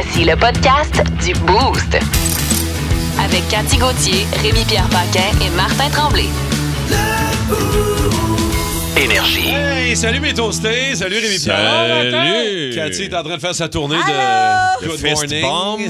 Voici le podcast du Boost. Avec Cathy Gauthier, Rémi-Pierre Paquin et Martin Tremblay. Énergie. Hey, salut mes toastés, salut Rémi Pierre. Salut. Cathy est en train de faire sa tournée de Good Morning. bomb.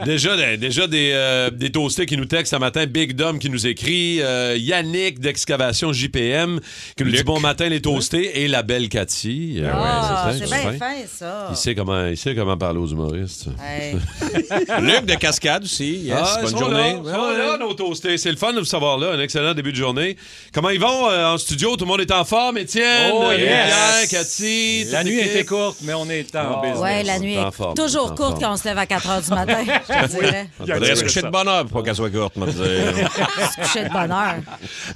déjà des- déjà des, euh, des toastés qui nous textent ce matin. Big Dom qui nous écrit. euh, Yannick d'Excavation JPM qui nous dit Luc. bon matin les toastés. Et la belle Cathy. Euh, Ah, ouais, c'est ça, bien fin. fin, ça. Il sait, comment, il sait comment parler aux humoristes. Hey. Luc de Cascade aussi. Yes, Ah, bonne journée. Là, nos toastés. C'est le fun de vous savoir là. Un excellent début de journée. Comment ils vont euh, en studio? Tout le monde est en forme, Étienne? Oh, Rémi yes. Pierre, Cathy? La nuit était courte, mais on est en business. Ouais, la nuit est forme, toujours courte forme. quand on se lève à 4 h du matin, je te dirais. Faudrait se coucher de bonne heure pour qu'elle soit courte, te dire? Se coucher de bonne heure.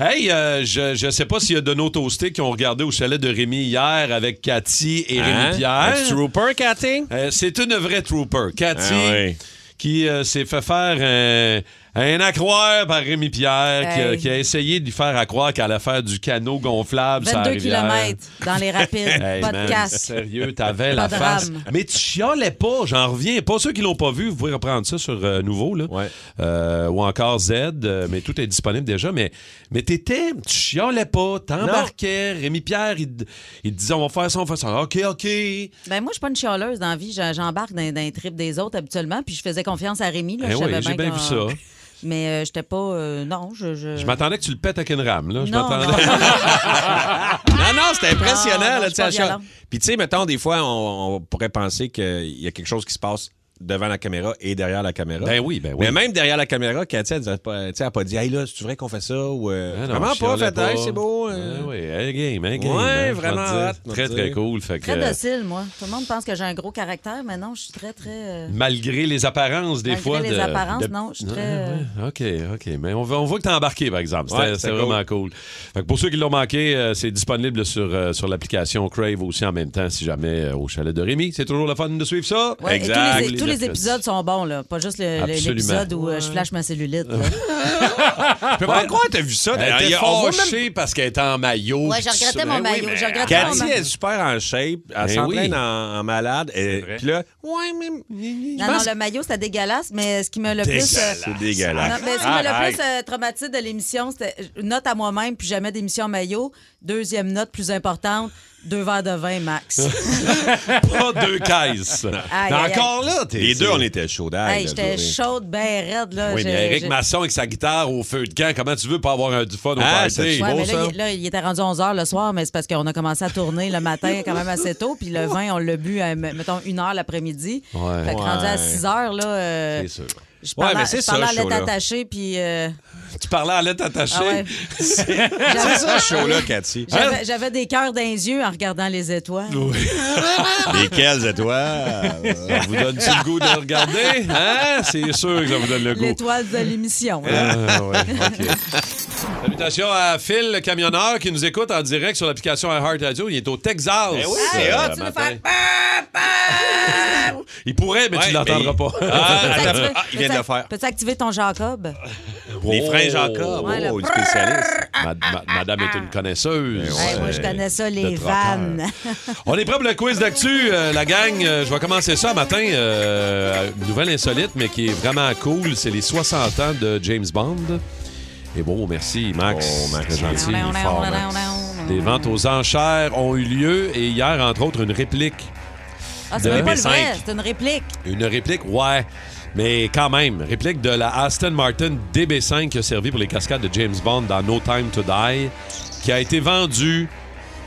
Hey, euh, je, je sais pas s'il y a de nos toastés qui ont regardé au chalet de Rémi hier avec Cathy et Hein? Rémi Pierre. Trooper, Cathy? Euh, c'est une vraie trooper. Cathy, Ah oui. qui euh, s'est fait faire un, un accroire par Rémi Pierre, qui, a- Hey. qui a essayé de lui faire accroire qu'elle allait faire du canot gonflable sur la 22 rivière. km dans les rapides, Hey, pas man, de casse. Sérieux, t'avais la de face. Mais tu chialais pas, j'en reviens. Pas ceux qui l'ont pas vu, vous pouvez reprendre ça sur euh, Nouveau, là. Ouais. Euh, ou encore Z, euh, mais tout est disponible déjà. Mais, mais t'étais, tu chialais pas, t'embarquais. Rémi Pierre, il, te- il disait, on va faire ça, on va faire ça. OK, OK. Ben moi, je suis pas une chialeuse dans la vie. J'embarque dans, dans les trips des autres habituellement, puis je faisais confiance à Rémi. Là, Eh je oui, savais j'ai bien qu'on- vu ça. Mais euh, j'étais pas... euh, non, je... Je, Je m'attendais que tu le pètes avec une rame, là. Je Non, m'attendais. non. Non, non, c'était impressionnant. Non, non, là, je tu sais, suis pas à chaque- violente. Puis, tu sais, mettons, des fois, on, on pourrait penser qu'il y a quelque chose qui se passe devant la caméra et derrière la caméra. Ben oui, ben oui. Mais même derrière la caméra, Cathy, elle n'a pas, tu sais, elle a pas dit, hey là, c'est vrai qu'on fait ça ou. euh, Ah non, pas, fait, hey, c'est beau. euh. Ouais, oui, un game, un game. Ouais, hein, vraiment Très, très cool. Fait que, Très docile, moi. Tout le monde pense que j'ai un gros caractère, mais non, je suis très, très... euh, malgré les apparences, des Malgré fois. les de- apparences, de- non, je suis très, euh, ouais. OK, OK. Mais on, voit- on voit que t'as embarqué, par exemple. C'était Ouais, c'était vraiment cool. Fait que pour ceux qui l'ont manqué, euh, c'est disponible sur, euh, sur l'application Crave aussi en même temps, si jamais euh, au chalet de Rémi. C'est toujours le fun de suivre ça. Ouais, Exact. Tous les, épisodes sont bons, là. Pas juste le- le- Absolument. l'épisode où euh, je flash ma cellulite. là. Je peux pas croire que t'as vu ça. Elle d'ailleurs. Était on voit même- fâchée parce qu'elle était en maillot. Ouais, je puis regrettais ça. mon Ben oui, maillot. mais- Je regrettais mon Cathy maillot. est super en shape. Elle Ben s'entraîne oui. en, en malade. Et, vrai. puis là, ouais, mais. Non, non, le maillot, c'était dégueulasse, mais ce qui m'a le plus. euh, C'est dégueulasse. non, mais ce qui m'a le Arrête. plus euh, traumatisé de l'émission, c'était euh, note à moi-même, puis jamais d'émission maillot. Deuxième note plus importante, deux verres de vin max. Pas deux caisses. Aïe, Mais aïe, encore là, t'es. Les deux, on était chauds d'ail. hey, là, j'étais chaude, ben raide, là. Oui, J'ai- mais Eric j'ai- Masson avec sa guitare au feu de camp, comment tu veux pas avoir un, du fun au Ah, party? c'est Ouais, beau, mais là, ça? il, là, il était rendu 11 h le soir, mais c'est parce qu'on a commencé à tourner le matin quand même assez tôt. Puis le vin, on l'a bu à, mettons, une heure l'après-midi. Ouais. Fait que rendu à Ouais. 6 h là, euh, C'est sûr. je parlais, Ouais, mais c'est je parlais ça, à ce lettre show-là. attachée, puis euh, Tu parlais à lettre attachée. ah ouais. C'est ça, show-là, Cathy. J'avais- J'avais des cœurs dans les yeux en regardant les étoiles. Lesquels, et toi? Ça vous donne-tu le goût de regarder? Hein? C'est sûr que ça vous donne le goût. L'étoile de l'émission. là. Ah, ouais. Salutations à Phil, le camionneur, qui nous écoute en direct sur l'application iHeart Radio. Il est au Texas. oui, euh, c'est hot, matin. tu veux faire Il pourrait, mais Ouais, tu l'entendras mais- pas. Ah, ah, il vient de le peux-tu- faire. Peux-tu activer ton Jacob? Les Oh. freins Jacob. Ouais, le Oh, une spécialiste. Ma- ma- madame est une connaisseuse. Moi, je connais ça, les vannes. On est prêt pour le quiz d'actu, euh, la gang. Euh, je vais commencer ça matin. euh, une nouvelle insolite, mais qui est vraiment cool. C'est les 60 ans de James Bond. Et bon, merci, Max. Oh, Max. Très gentil. fort, Max. Des ventes aux enchères ont eu lieu et hier, entre autres, une réplique. Ah, c'est pas le B5. vrai, c'est une réplique. Une réplique, ouais. Mais quand même, réplique de la Aston Martin DB5 qui a servi pour les cascades de James Bond dans No Time to Die, qui a été vendue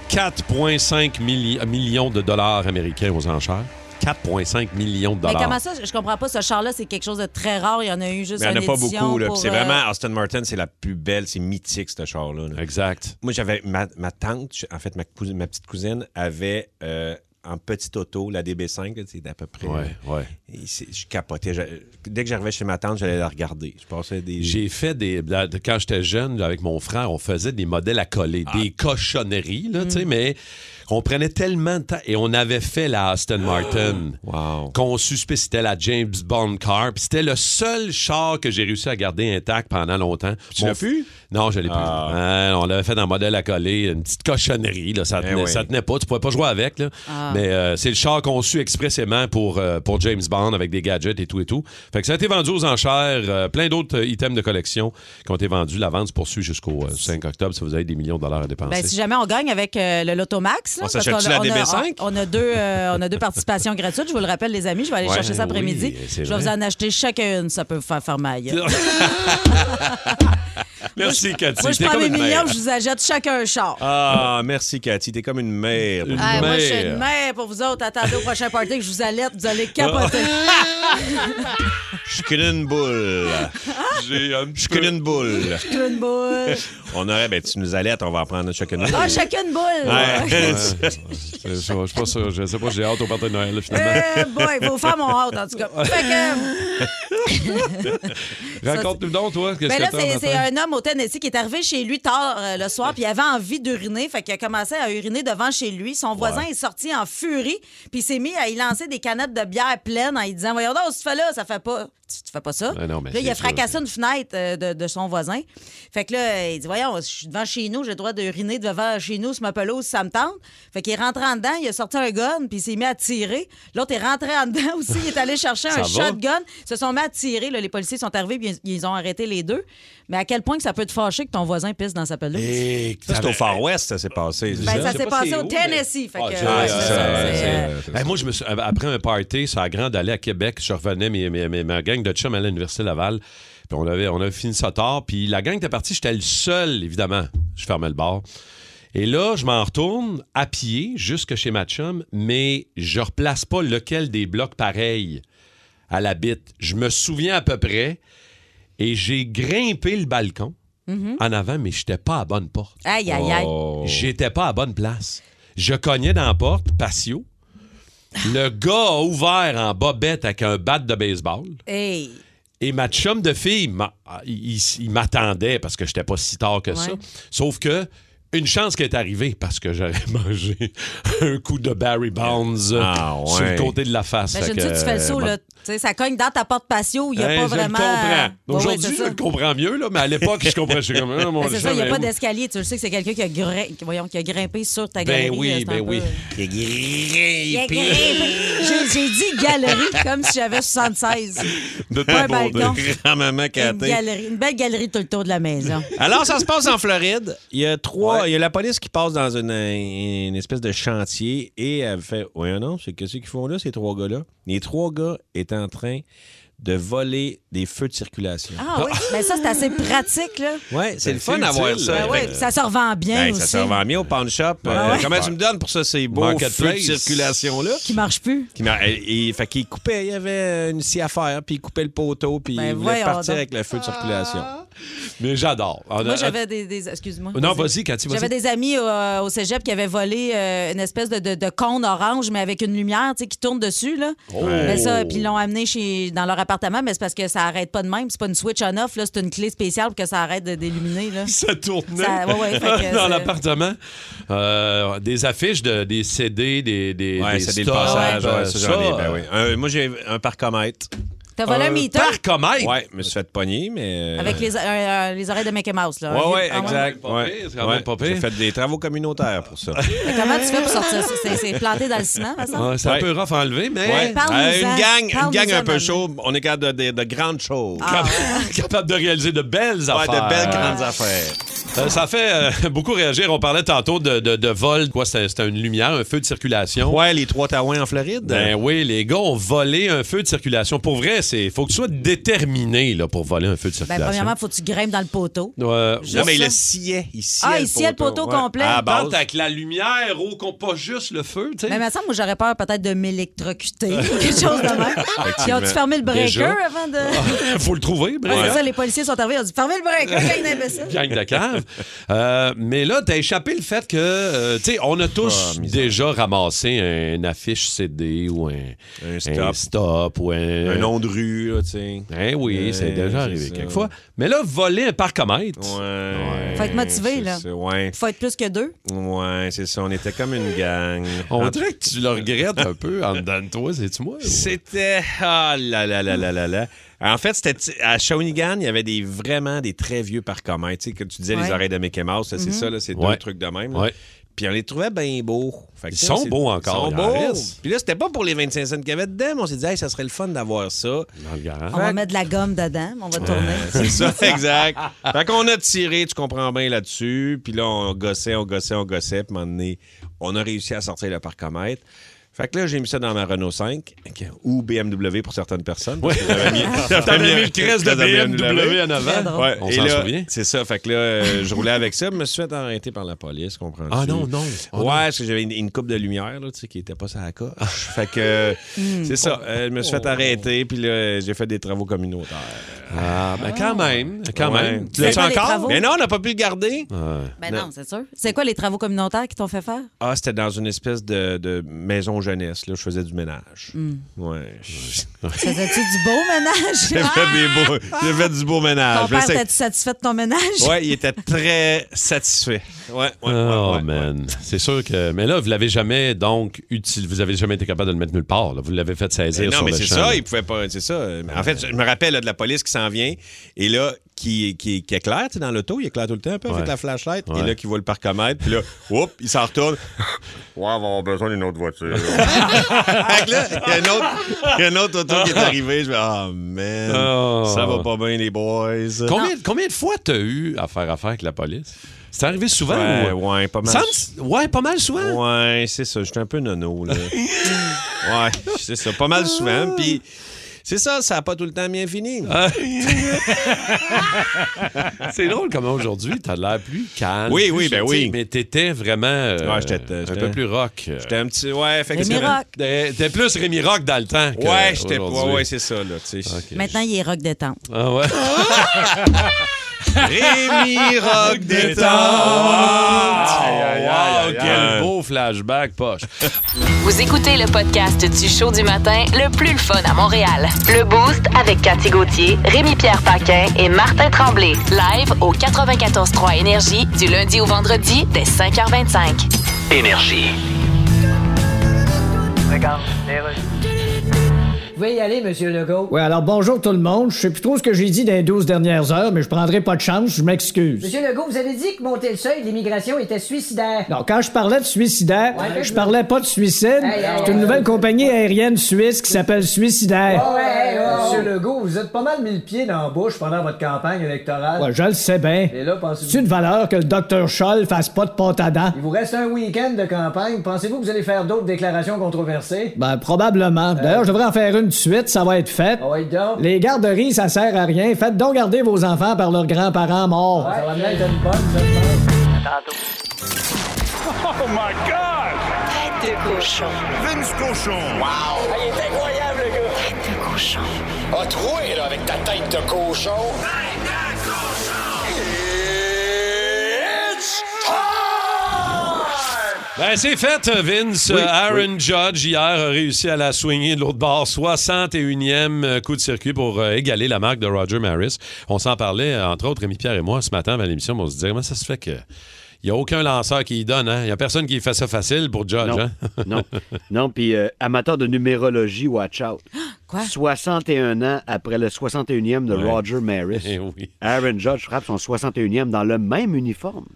4,5 milli- millions de dollars américains aux enchères. 4,5 millions de Mais dollars. comment ça? Je comprends pas. Ce char-là, c'est quelque chose de très rare. Il y en a eu juste Mais il n'y en a pas beaucoup. là. C'est euh, vraiment, Aston Martin, c'est la plus belle, c'est mythique, ce char-là. là. Exact. Moi, j'avais ma, ma tante, en fait, ma, cousine- ma petite cousine avait euh, en petite auto la DB5, là, c'est à peu près. Ouais, ouais. Et c'est- Je capotais. Je- dès que j'arrivais chez ma tante, j'allais la regarder. Je passais des. J'ai fait des. Quand j'étais jeune, avec mon frère, on faisait des modèles à coller, Ah. des cochonneries, là, tu Mm. sais, mais on prenait tellement de temps. Et on avait fait la Aston Martin. Wow. Qu'on suspect, c'était la James Bond car. Puis c'était le seul char que j'ai réussi à garder intact pendant longtemps. Tu l'as pu? Non, je l'ai plus. Ah. Hein, on l'avait fait dans modèle à coller, une petite cochonnerie. Là, ça, Eh tenait, oui. ça tenait pas, tu pouvais pas jouer avec. Là. Ah. Mais euh, c'est le char conçu expressément pour, euh, pour James Bond avec des gadgets et tout et tout. Fait que ça a été vendu aux enchères. euh, plein d'autres euh, items de collection qui ont été vendus. La vente se poursuit jusqu'au euh, 5 octobre si vous avez des millions de dollars à dépenser. Ben, si jamais on gagne avec euh, le Lotomax, là, On s'achète-tu la on a- DB5? On, a deux, euh, on a deux participations gratuites. Je vous le rappelle, les amis. Je vais aller Ouais, chercher ça après-midi. oui, je vais vrai. vous en acheter chacune. Ça peut vous faire faire mal. Merci, Cathy. Moi, je prends mes millions, mère. je vous achète chacun un char. Ah, merci, Cathy. T'es comme une mère. Une Hey, moi, je suis mère. une mère pour vous autres. Attendez au prochain party que je vous allaite. Vous allez capoter. Je qu'une une boule. J'ai un Je suis peu- qu'une une boule. une boule. On aurait, ben, tu nous allaites, on va en prendre chacune. une. Ah, chacune boule. Ouais. Ouais, je, je, je sais pas sûr. Je sais pas, j'ai hâte au party de Noël, là, finalement. Eh boy, vos femmes ont hâte, en tout cas. Fait que, Raconte-nous donc, toi, qu'est-ce Ben là, que c'est un homme au Tennessee qui est arrivé chez lui tard euh, le soir, puis il avait envie d'uriner, fait qu'il a commencé à uriner devant chez lui. Son voisin est sorti en furie, puis il s'est mis à y lancer des canettes de bière pleines en lui disant Voyons donc, ce que tu fais là, ça fait pas. Tu, tu fais pas ça. Ben non, mais Puis là, il a fracassé une fenêtre euh, de, de son voisin. Fait que là, il dit Voyons, je suis devant chez nous, j'ai le droit d'uriner devant chez nous, sur ma pelouse, si ça me tente. Fait qu'il est rentré en dedans, il a sorti un gun, puis il s'est mis à tirer. L'autre est rentré en dedans aussi, il est allé chercher un Ça va? shotgun. Ils se sont mis à tirer. là. les policiers sont arrivés, puis ils, ont arrêté les deux. Mais à quel point que ça peut te fâcher que ton voisin pisse dans sa pelouse? Et Ça, c'est au Far West, ça s'est passé. Ben, ça s'est pas passé au où, Tennessee. Fait que, ouais, ça, euh, moi, je me suis, après un party sur la Grande Allée à Québec, je revenais, mes, mes- mes- ma gang de chums à l'Université Laval. Puis on avait, on avait fini ça tard. Puis la gang était partie, j'étais le seul, évidemment. Je fermais le bar. Et là, je m'en retourne à pied jusque chez ma chum, mais je replace pas lequel des blocs pareils à la bite. Je me souviens à peu près. Et j'ai grimpé le balcon en avant, mais j'étais pas à bonne porte. Aïe, aïe, aïe. Oh. J'étais pas à bonne place. Je cognais dans la porte, patio. Le gars a ouvert en bobette avec un bat de baseball. Hey. Et ma chum de fille, m'a- il, m'attendait parce que j'étais pas si tard que ça. Sauf que une chance qui est arrivée parce que j'aurais mangé un coup de Barry Bonds euh, Ah, ouais. sur le côté de la face. Ben, je que, tu fais le saut, euh, là. Tu sais, ça cogne dans ta porte patio, il n'y a Hey, pas je vraiment. le comprends. Aujourd'hui, je ça. le comprends mieux, là, mais à l'époque, je comprenais. Je suis comme, ah, mon Ben, c'est ça, il n'y a pas d'escalier. Tu le sais que c'est quelqu'un qui, voyons, qui a grimpé sur ta Ben galerie. oui, là, ben un peu- oui. Il a grimpé. J'ai j'ai dit galerie comme si j'avais 76. De grand-maman Une, galerie, une belle galerie tout le tour de la maison. Alors, ça se passe en Floride. Il y a trois. Ouais. Il y a la police qui passe dans une, une espèce de chantier et elle fait Ouais, non, c'est qu'est-ce qu'ils font là, ces trois gars-là? Les trois gars étaient en train de voler des feux de circulation. Ah oui, ben ça, c'est assez pratique, là. Ouais, c'est le fun d'avoir ça. Ben oui, ça se revend bien Ben, aussi. ça se revend bien au pawn shop. Euh, Ah ouais? Comment tu me donnes pour ça, ces beaux feux de circulation-là? Qui marche plus. Qui m'a- et- et- fait qu'il coupait, il y avait une scie à faire, puis il coupait le poteau, puis Ben, il voulait partir donc. avec le feu de circulation. Mais j'adore. On a- Moi, j'avais des, des- Excuse-moi. Non, vas-y. J'avais des amis au, au cégep qui avaient volé euh, une espèce de, de, de cône orange, mais avec une lumière tu sais, qui tourne dessus. Là. Oh. Mais ça, puis ils l'ont amené chez, dans leur appartement, mais c'est parce que ça arrête pas de même. C'est pas une switch on-off, là, c'est une clé spéciale pour que ça arrête d'illuminer. là. Ça tournait Ça- ouais, ouais, fait que dans l'appartement. Euh, des affiches, de, des CD, des, des, Ouais, des euh, ça, ai, ben oui. Un- moi, j'ai un parcomètre. T'as volé un meter parcomètre. Ouais, je me suis fait pogner, mais. euh, avec les, euh, euh, les oreilles de Mickey Mouse. Là. Ouais, ouais, Ah exact. Ouais. pire, c'est quand même Ouais. pas pire. J'ai fait des travaux communautaires pour ça. Mais comment tu fais pour sortir ça? C'est- C'est planté dans le ciment, me semble? Ouais, c'est un Ouais. peu rough à enlever, mais Ouais. Parle-nous-en. Euh, une gang, une Parle-nous-en, gang un peu chaude. On est capable de, de, de grandes choses. capable de réaliser de belles Ouais, affaires. de belles grandes affaires. Euh, ça fait euh, beaucoup réagir. On parlait tantôt de, de, de vol. Quoi, c'était une lumière, un feu de circulation. Ouais, les trois taouins en Floride. Ben oui, les gars ont volé un feu de circulation. Pour vrai, c'est faut que tu sois déterminé là, pour voler un feu de Ben, circulation. premièrement, il faut que tu grimpes dans le poteau. Non, mais le sciait. Il sciait Ah, il sciait le poteau Ouais. complet. À la base. Tente avec la lumière, au con- pas juste le feu, tu sais. Mais il me semble que j'aurais peur peut-être de m'électrocuter ou quelque chose de même. Ils ont-tu fermé le breaker Déjà. avant de. Faut le trouver, Ouais, ça, les policiers sont arrivés, ils ont dit fermez le breaker, gang d'imbéciles. Gang de cave. Euh, mais là, t'as échappé le fait que, euh, tu sais, on a tous Ah, déjà ramassé un affiche CD ou un, Un un stop. stop ou un. Un nom de rue, tu sais. Eh oui, c'est Ouais, déjà c'est arrivé quelquefois. Mais là, voler un parcomètre. Ouais. Faut être motivé, c'est là. ça, Ouais. Faut être plus que deux. Ouais, c'est ça. On était comme une gang. On dirait que tu le regrettes un peu en dedans de toi, c'est-tu moi? C'était. Ah là là là là là là. En fait, c'était à Shawinigan, il y avait des vraiment des très vieux parcomètres. Tu sais, que tu disais Ouais. les oreilles de Mickey Mouse, c'est ça, là, c'est Ouais. deux trucs de même. là. Ouais. Puis on les trouvait bien beaux. Fait que Ils ça, sont beaux encore, Ils il sont beaux. reste. Puis là, c'était pas pour les 25 cents qu'il y avait dedans, mais on s'est dit, hey, ça serait le fun d'avoir ça. Dans le garage. On va mettre de la gomme dedans, on va tourner. C'est ça, exact. Fait qu'on a tiré, tu comprends bien là-dessus. Puis là, on gossait, on gossait, on gossait. Puis à un moment donné, on a réussi à sortir le parcomètre. Fait que là, j'ai mis ça dans ma Renault 5 ou BMW pour certaines personnes. que j'avais mis- mis le crest de BMW en avant. Ouais, On s'en souvient. C'est ça. Fait que là, euh, je roulais avec ça, je me suis fait arrêter par la police, comprends Ah non, non. Oh, ouais, non. parce que j'avais une, une coupe de lumière, là, tu sais, qui était pas sur la coche. fait que, euh, c'est ça. euh, je me suis fait arrêter, puis là, j'ai fait des travaux communautaires. Ah, ben quand même, quand Ouais. même. Tu l'as encore? travaux? Mais non, on n'a pas pu le garder. Ouais. Ben Non. non, c'est sûr. C'est quoi les travaux communautaires qui t'ont fait faire? Ah, c'était dans une espèce de, de maison jeunesse, là. Je faisais du ménage. Ouais. Faisais-tu du beau ménage? J'ai fait, des beaux- j'ai fait du beau ménage. Ton père, t'es-tu satisfait de ton ménage? Ouais, il était très satisfait. Ouais, Oh, ouais, man. C'est sûr que. Mais là, vous l'avez jamais, donc, utilisé. Vous avez jamais été capable de le mettre nulle part. là. Vous l'avez fait saisir Mais non, sur mais le c'est champ. ça, il pouvait pas. C'est ça. En fait, je me rappelle là, de la police qui s'en vient et là, qui, qui, qui éclaire, tu sais, dans l'auto, il éclaire tout le temps un peu avec la flashlight. Ouais. Et là, qui voit le parcomètre, puis là, oups, il s'en retourne. Ouais, on va avoir besoin d'une autre voiture. Fait que là, il y a une autre, il y a une autre auto qui est arrivée. Je me dis, ah, man, Oh. ça va pas bien, les boys. Combien, combien de fois t'as eu à faire affaire avec la police? C'est arrivé souvent Ouais, ou... ouais, pas mal. Sam- Ouais, pas mal souvent? Ouais, c'est ça. J'étais un peu nono, là. ouais, c'est ça. Pas mal souvent. Puis, c'est ça, ça n'a pas tout le temps bien fini. Ah. C'est drôle comment aujourd'hui, t'as l'air plus calme. Oui, oui, ben oui. Mais t'étais vraiment euh, Ouais, j'étais- un j'étais- peu plus rock. euh. J'étais un petit. Ouais, Rémi effectivement. Rock. T'es t'es plus Rémi Rock dans le temps. que Ouais, j'étais. aujourd'hui. Ouais, ouais, c'est ça, là. Tu sais. Ok. Maintenant, il est rock détente. Ah ouais. Rémi Rock détente. Aïe, aïe, aïe, Wow, quel beau flashback, poche. Vous écoutez le podcast du show du matin le plus le fun à Montréal. Le Boost avec Cathy Gauthier, Rémi-Pierre Paquin et Martin Tremblay. Live au 94.3 Énergie du lundi au vendredi dès 5h25. Énergie. Vous pouvez y aller, Monsieur Legault. Oui, alors bonjour tout le monde. Je sais plus trop ce que j'ai dit dans les 12 dernières heures, mais je prendrai pas de chance, je m'excuse. Monsieur Legault, vous avez dit que monter le seuil de l'immigration était suicidaire. Non, quand je parlais de suicidaire, Ouais, je parlais pas de suicide. Hey, hey, C'est une nouvelle hey. compagnie aérienne suisse qui s'appelle Suicidaire. Oh, ouais, oh, Monsieur Legault, vous êtes pas mal mis le pied dans la bouche pendant votre campagne électorale. Ouais, je le sais bien. Et là, pensez-vous... C'est une valeur que le docteur Scholl fasse pas de pâte à dents. Il vous reste un week-end de campagne. Pensez-vous que vous allez faire d'autres déclarations controversées? Ben, probablement. D'ailleurs, je devrais en faire une de suite, ça va être fait. Ah ouais, donc. Les garderies, ça sert à rien. Faites donc garder vos enfants par leurs grands-parents morts. Ça va bien être une bonne, ça, je pense. Vince Cochon. Wow! il est incroyable, le gars! Tête de cochon. A troué, là, avec ta tête de cochon. Tête Ben, c'est fait, Vince. Oui, Aaron Judge, hier, a réussi à la swinguer de l'autre bord. 61e coup de circuit pour euh, égaler la marque de Roger Maris. On s'en parlait, euh, entre autres, Rémi Pierre et moi, ce matin avant l'émission. On se disait, comment ça se fait que. Il n'y a aucun lanceur qui y donne, hein? Il n'y a personne qui fait ça facile pour Judge, Non. hein? non, non, puis euh, amateur de numérologie, watch out. Quoi? 61 ans après le 61e de Ouais. Roger Maris. Eh oui. Aaron Judge frappe son 61e dans le même uniforme.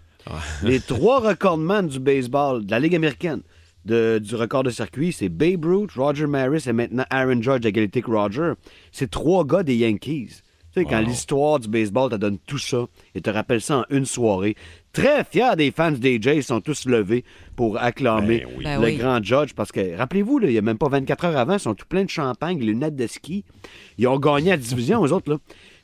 Les trois recordements du baseball de la Ligue américaine de- du record de circuit, c'est Babe Ruth, Roger Maris et maintenant Aaron Judge égalité que Roger. C'est trois gars des Yankees. Tu sais, quand l'histoire du baseball te donne tout ça et te rappelle ça en une soirée, très fiers des fans des Jays sont tous levés pour acclamer Ben oui. Ben le oui. grand Judge parce que, rappelez-vous, il n'y a même pas 24 heures avant, ils sont tout pleins de champagne, les lunettes de ski. Ils ont gagné la division, eux autres. Là.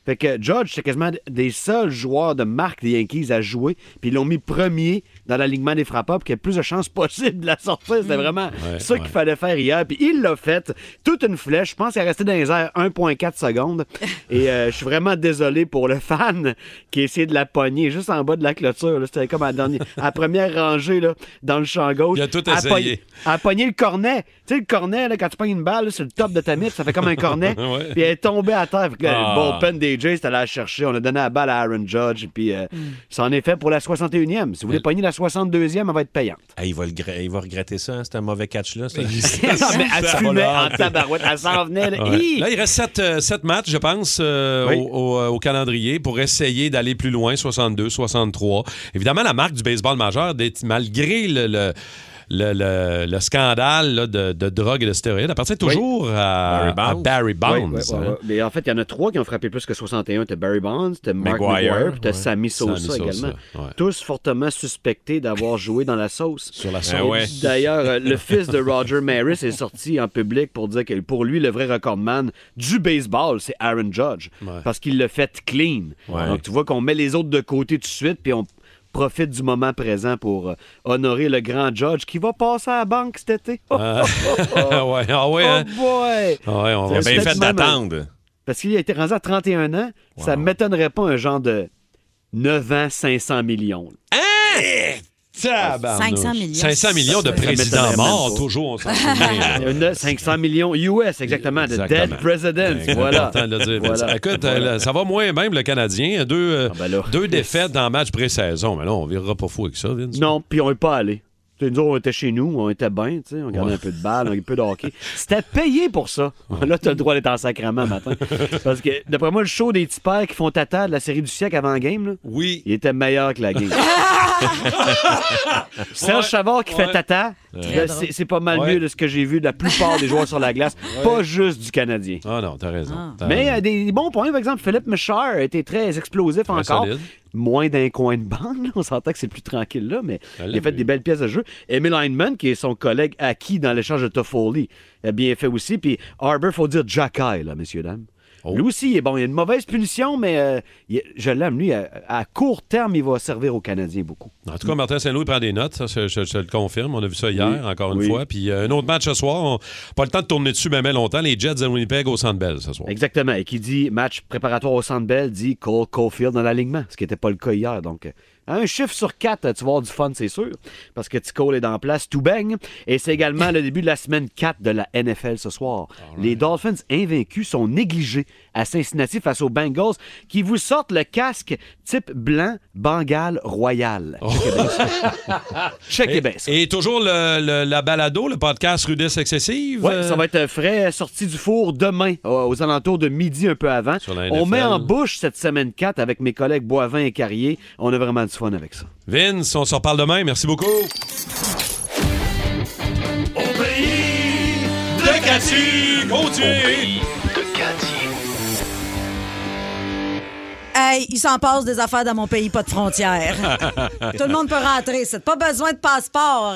Fait que Judge, c'est quasiment des seuls joueurs de marque des Yankees à jouer, puis ils l'ont mis premier dans l'alignement des frappeurs pour qu'il y ait plus de chances possible de la sortir. C'était vraiment Ouais, ça ouais. qu'il fallait faire hier. Puis il l'a fait. Toute une flèche. Je pense qu'il est resté dans les airs 1,4 secondes. Et euh, je suis vraiment désolé pour le fan qui a essayé de la pogner juste en bas de la clôture. C'était comme à la, dernière- à la première rangée là, dans le champ gauche. Il a tout essayé. a pogné le cornet. Tu sais, le cornet, là, quand tu pognes une balle sur le top de ta mythe, ça fait comme un cornet. Ouais. Puis elle est tombée à terre. Fait que là, Ah. Jays, c'était allé la chercher. On a donné la balle à Aaron Judge. Puis euh, ça en est fait pour la 61e. Si vous voulez pogner la 62e, elle va être payante. Ah, il, va le gra- il va regretter ça, hein, c'est un mauvais catch-là. mais elle fumait en tabarouette. Elle s'en venait. là. Ouais. Hi! Là, il reste sept, euh, sept matchs, je pense, euh, Oui. au, au- au calendrier pour essayer d'aller plus loin, 62, 63. Évidemment, la marque du baseball majeur, d'être- malgré le, le, le- le- le scandale là, de, de drogue et de stéroïdes, appartient toujours à Barry Bonds. à Barry Oui, Bonds. oui, oui, hein. Mais en fait, il y en a trois qui ont frappé plus que 61. T'as Barry Bonds, t'as Mark McGuire, puis t'as. Sammy Sosa Sammy Sosa, également. Tous fortement suspectés d'avoir joué dans la sauce. Sur la sauce. ouais. D'ailleurs, euh, le fils de Roger Maris est sorti en public pour dire que pour lui, le vrai recordman du baseball, c'est Aaron Judge. Ouais. Parce qu'il l'a fait clean. Ouais. Donc, tu vois qu'on met les autres de côté tout de suite, puis on profite du moment présent pour euh, honorer le grand Judge qui va passer à la banque cet été. Oh, Ah, ouais, ah ouais, hein? boy! Ah ouais, on va C'est Bien fait d'attendre. Parce qu'il a été rendu à 31 ans, ça ne m'étonnerait pas un genre de 9 ans, 500 millions. Tabarnouche. 500 millions. 500 millions de présidents morts, pas. toujours, on s'en souvient. Euh, ne- 500 millions US, exactement, de Exactement. dead presidents. Voilà. Écoute, euh, ça va moins même le Canadien. Deux, euh, Ah, ben là. deux défaites dans le match pré-saison. Mais là, on verra pas fou avec ça, Vince. Non, puis on n'est pas allé. Nous, on était chez nous, on était bien, tu sais, on regardait Ouais. un peu de balle, un peu de hockey. C'était payé pour ça. Là, tu as le droit d'être en sacrement matin. Parce que, d'après moi, le show des petits pères qui font tata de la série du siècle avant la game, là, Oui. il était meilleur que la game. Serge Savard qui fait tata, c'est pas mal Ouais. mieux de ce que j'ai vu de la plupart des joueurs sur la glace, pas juste du Canadien. Ah non, t'as raison. T'as Mais raison. euh, des bons points, par exemple, Philippe Michard a été très explosif Très encore. solide. Moins d'un coin de bande, on s'entend que c'est plus tranquille là, mais il a fait des belles pièces de jeu. Emil Heinemann, qui est son collègue acquis dans l'échange de Toffoli, a bien fait aussi. Puis Harbour, faut dire Jack Eye, là, messieurs, dames. Oh. Lui aussi, il est bon. Il a une mauvaise punition, mais euh, il- je l'aime. Lui, à, à court terme, il va servir aux Canadiens beaucoup. En tout cas, Martin Saint-Louis prend des notes, ça, je, je- je te le confirme. On a vu ça hier, Oui. encore une Oui. fois. Puis euh, un autre match ce soir. On- Pas le temps de tourner dessus même longtemps. Les Jets de Winnipeg au Centre Bell ce soir. Exactement. Et qui dit match préparatoire au Centre Bell dit Cole Caulfield dans l'alignement, ce qui n'était pas le cas hier. Donc, euh, un chiffre sur quatre, tu vas avoir du fun, c'est sûr, parce que T. Cole est en place, tout baigne. Et c'est également le début de la semaine 4 de la NFL ce soir. Les Dolphins invaincus sont négligés à Cincinnati face aux Bengals qui vous sortent le casque type blanc Bengale Royal. Bien ça. Checkez bien ça. Et toujours le- le- la balado, le podcast Rudesse Excessive. Euh, ça va être frais, sorti du four demain, euh, aux alentours de midi un peu avant. On met en bouche cette semaine 4 avec mes collègues Boivin et Carrier. On a vraiment du fun avec ça. Vince, on se reparle demain. Merci beaucoup. Au pays de Cathy Gauthier. Hey, il s'en passe des affaires dans mon pays, pas de frontières. Tout le monde peut rentrer, c'est pas besoin de passeport.